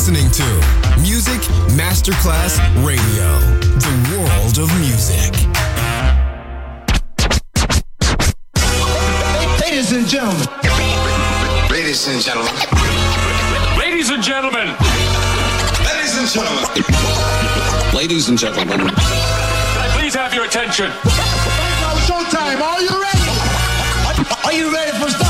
listening to Music Masterclass Radio, the world of music. Ladies and gentlemen. Ladies and gentlemen. Ladies and gentlemen. Ladies and gentlemen. Ladies and gentlemen. Can I please have your attention? Now showtime. Are you ready? Are you ready for start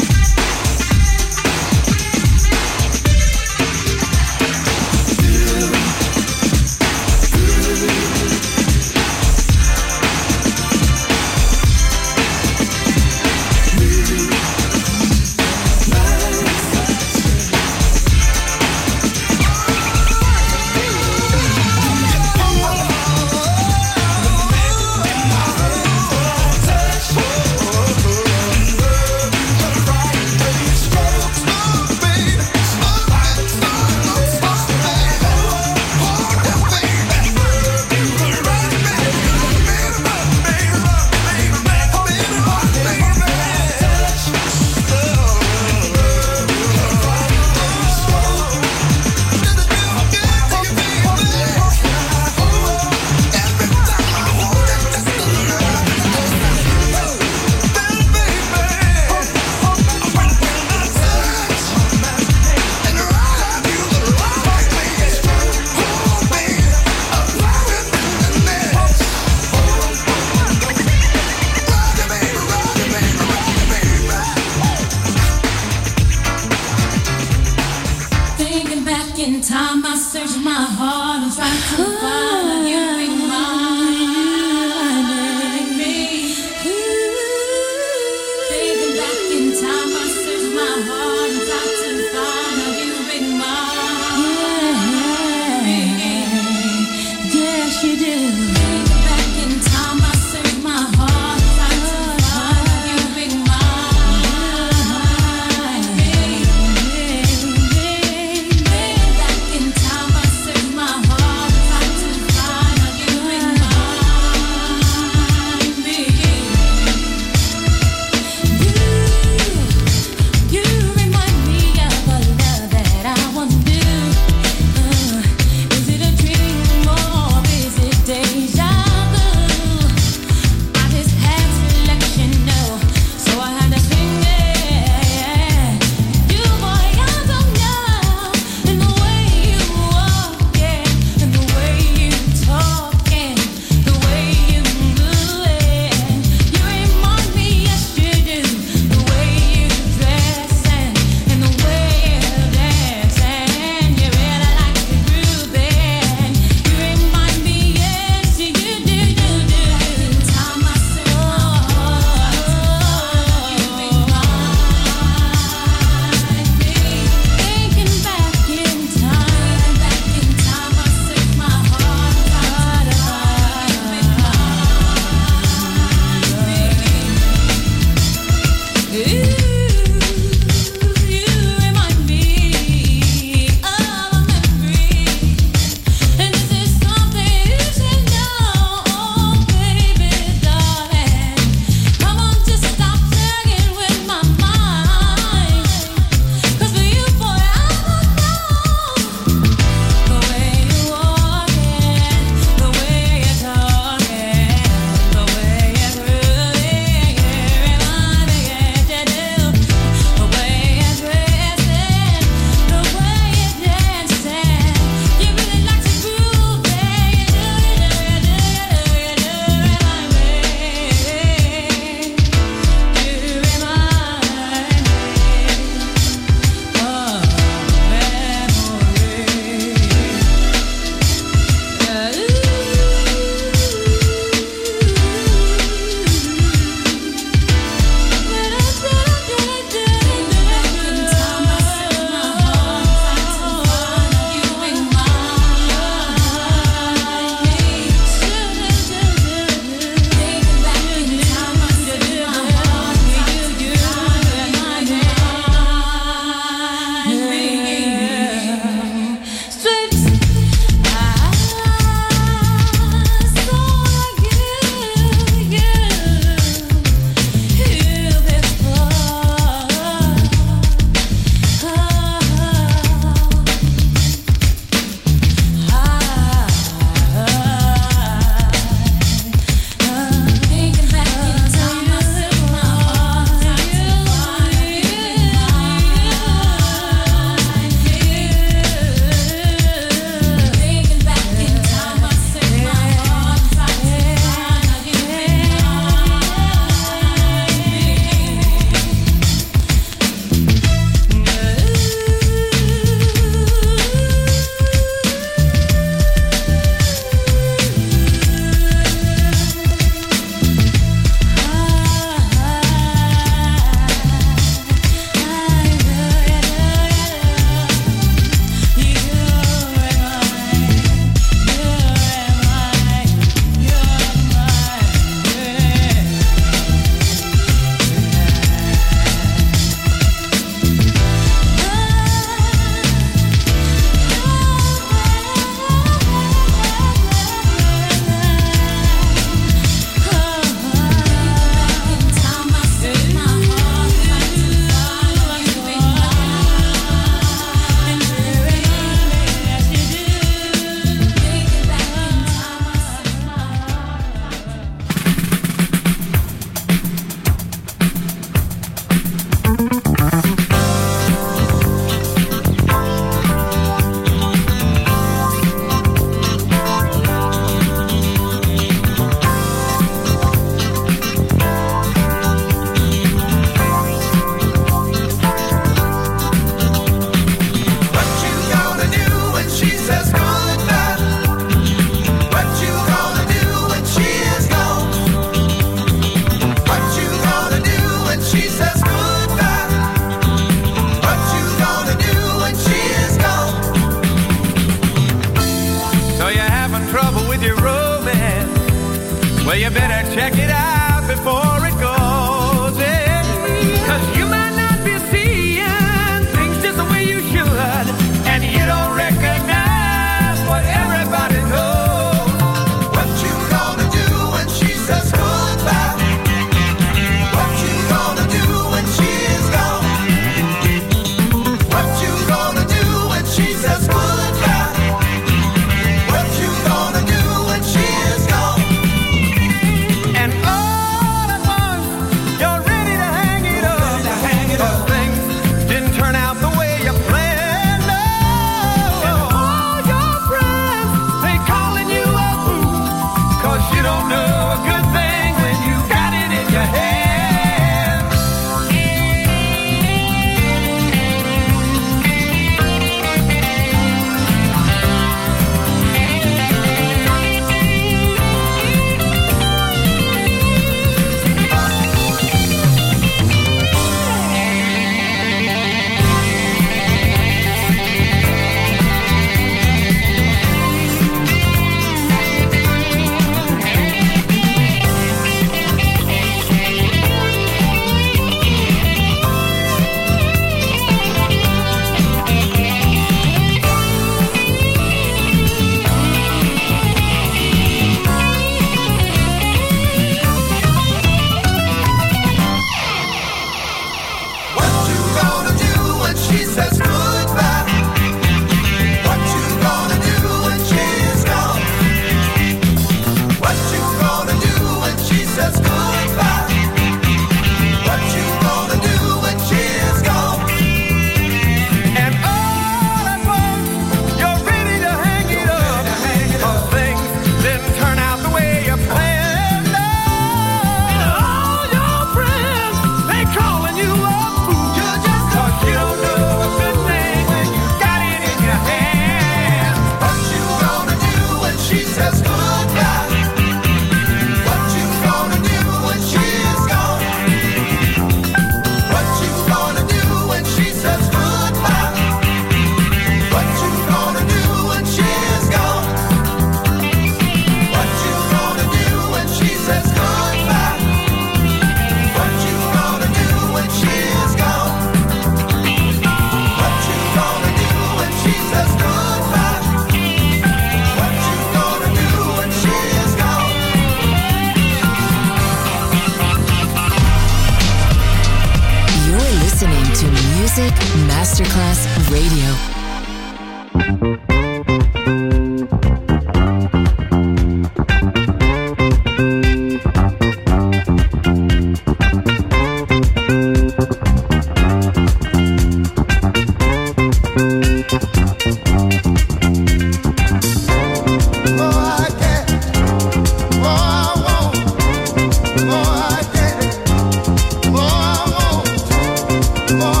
Oh,